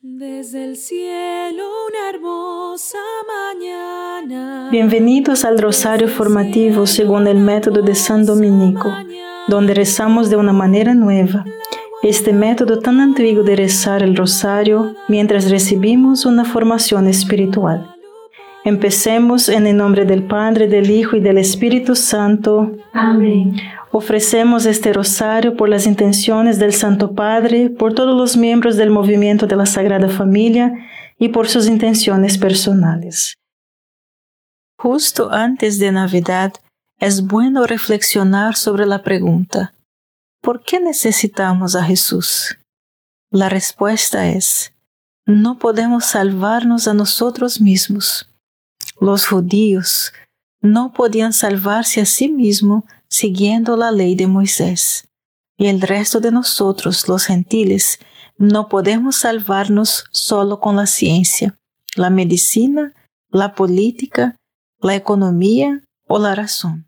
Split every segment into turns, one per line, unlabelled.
Desde el cielo una hermosa mañana.
Bienvenidos al Rosario Formativo según el método de San Dominico, donde rezamos de una manera nueva. Este método tan antiguo de rezar el rosario mientras recibimos una formación espiritual. Empecemos en el nombre del Padre, del Hijo y del Espíritu Santo.
Amén.
Ofrecemos este rosario por las intenciones del Santo Padre, por todos los miembros del movimiento de la Sagrada Familia y por sus intenciones personales. Justo antes de Navidad, es bueno reflexionar sobre la pregunta, ¿por qué necesitamos a Jesús? La respuesta es, no podemos salvarnos a nosotros mismos. Los judíos no podían salvarse a sí mismos siguiendo la ley de Moisés. Y el resto de nosotros, los gentiles, no podemos salvarnos solo con la ciencia, la medicina, la política, la economía o la razón.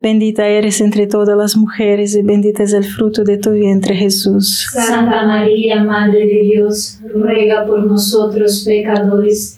Bendita eres entre todas las mujeres y bendito es el fruto de tu vientre Jesús.
Santa María, Madre de Dios, ruega por nosotros pecadores,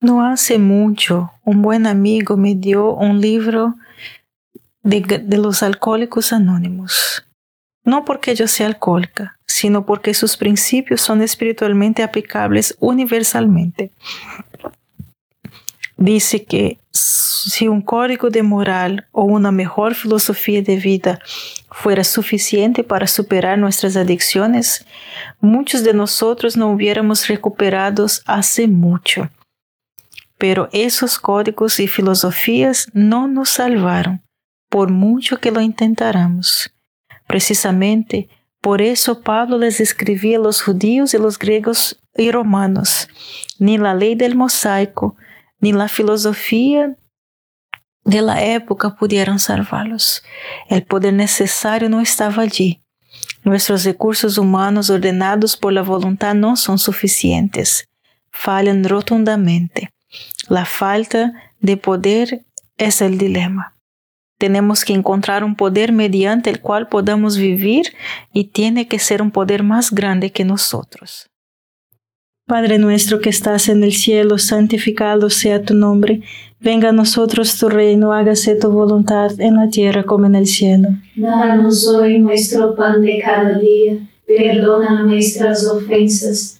No hace mucho, un buen amigo me dio un libro de, los alcohólicos anónimos. no porque yo sea alcohólica, sino porque sus principios son espiritualmente aplicables universalmente. Dice que si un código de moral o una mejor filosofía de vida fuera suficiente para superar nuestras adicciones, muchos de nosotros no hubiéramos recuperados hace mucho. Pero esos códigos y filosofías no nos salvaron, por mucho que lo intentáramos. Precisamente por eso Pablo les escribía a los judíos y los griegos y romanos, ni la ley del mosaico, ni la filosofía de la época pudieron salvarlos. El poder necesario no estaba allí. Nuestros recursos humanos ordenados por la voluntad no son suficientes. Fallan rotundamente. La falta de poder es el dilema. Tenemos que encontrar un poder mediante el cual podamos vivir y tiene que ser un poder más grande que nosotros. Padre nuestro que estás en el cielo, santificado sea tu nombre. Venga a nosotros tu reino, hágase tu voluntad en la tierra como en el cielo.
Danos hoy nuestro pan de cada día. Perdona nuestras ofensas,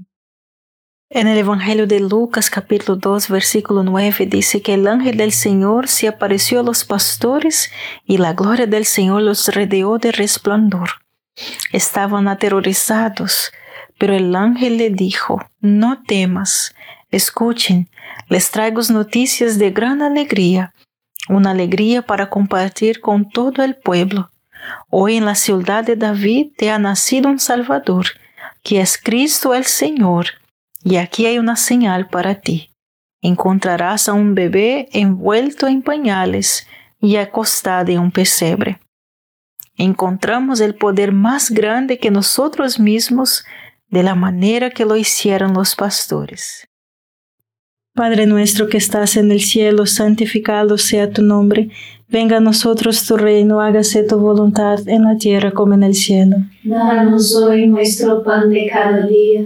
En el Evangelio de Lucas capítulo 2 versículo 9 dice que el ángel del Señor se apareció a los pastores y la gloria del Señor los rodeó de resplandor.
Estaban aterrorizados, pero el ángel le dijo, no temas, escuchen, les traigo noticias de gran alegría, una alegría para compartir con todo el pueblo. Hoy en la ciudad de David te ha nacido un Salvador, que es Cristo el Señor, y aquí hay una señal para ti. Encontrarás a un bebé envuelto en pañales y acostado en un pesebre. Encontramos el poder más grande que nosotros mismos de la manera que lo hicieron los pastores.
Padre nuestro que estás en el cielo, santificado sea tu nombre. Venga a nosotros tu reino, hágase tu voluntad en la tierra como en el cielo.
Danos hoy nuestro pan de cada día,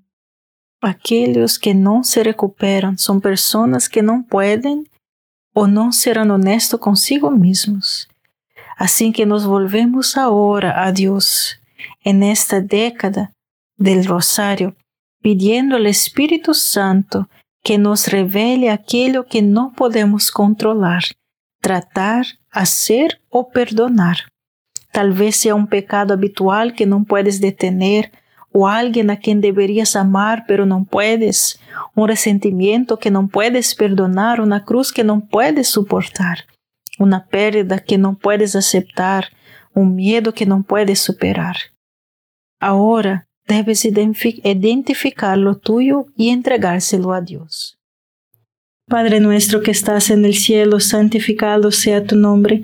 Aquellos que no se recuperan son personas que no pueden o no serán honestos consigo mismos. Así que nos volvemos ahora a Dios en esta década del Rosario, pidiendo al Espíritu Santo que nos revele aquello que no podemos controlar, tratar, hacer o perdonar. Tal vez sea un pecado habitual que no puedes detener o alguien a quien deberías amar pero no puedes, un resentimiento que no puedes perdonar, una cruz que no puedes soportar, una pérdida que no puedes aceptar,
un miedo que no puedes superar. Ahora debes identificar lo tuyo y entregárselo a Dios.
Padre nuestro que estás en el cielo, santificado sea tu nombre.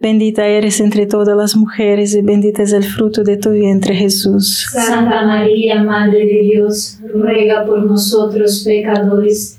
Bendita eres entre todas las mujeres y bendito es el fruto de tu vientre Jesús.
Santa María, Madre de Dios, ruega por nosotros pecadores,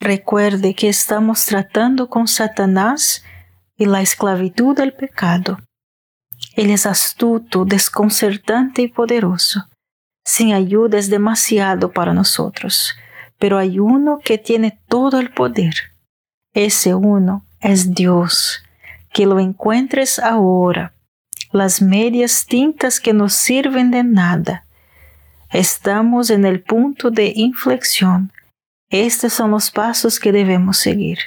Recuerde que estamos tratando con Satanás y la esclavitud del pecado. Él es astuto, desconcertante y poderoso. Sin ayuda es demasiado para nosotros, pero hay uno que tiene todo el poder. Ese uno es Dios. Que lo encuentres ahora. Las medias tintas que no sirven de nada. Estamos en el punto de inflexión estos son los pasos que debemos seguir.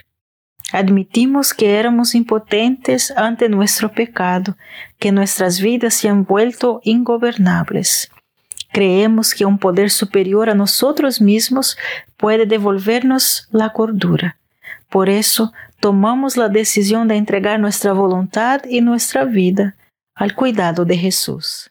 Admitimos que éramos impotentes ante nuestro pecado, que nuestras vidas se han vuelto ingobernables. Creemos que un poder superior a nosotros mismos puede devolvernos la cordura. Por eso, tomamos la decisión de entregar nuestra voluntad y nuestra vida al cuidado de Jesús.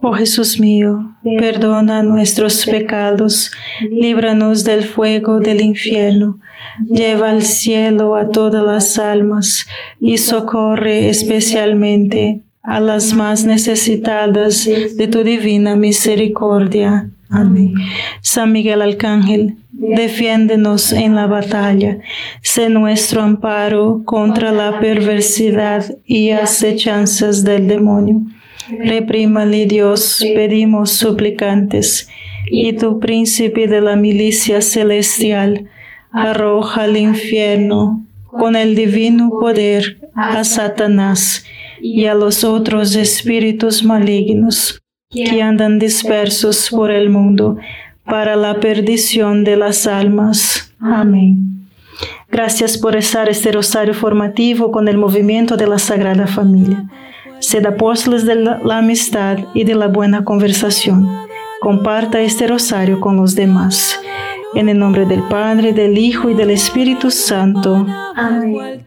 Oh Jesús mío, perdona nuestros pecados, líbranos del fuego del infierno, lleva al cielo a todas las almas y socorre especialmente a las más necesitadas de tu divina misericordia. Amén. San Miguel Arcángel, defiéndenos en la batalla, sé nuestro amparo contra la perversidad y acechanzas del demonio. Reprímale Dios, pedimos suplicantes, y tu príncipe de la milicia celestial, arroja al infierno con el divino poder a Satanás y a los otros espíritus malignos que andan dispersos por el mundo para la perdición de las almas. Amén. Gracias por estar este rosario formativo con el movimiento de la Sagrada Familia. Sed apóstoles de la amistad y de la buena conversación. Comparta este rosario con los demás. En el nombre del Padre, del Hijo y del Espíritu Santo.
Amén.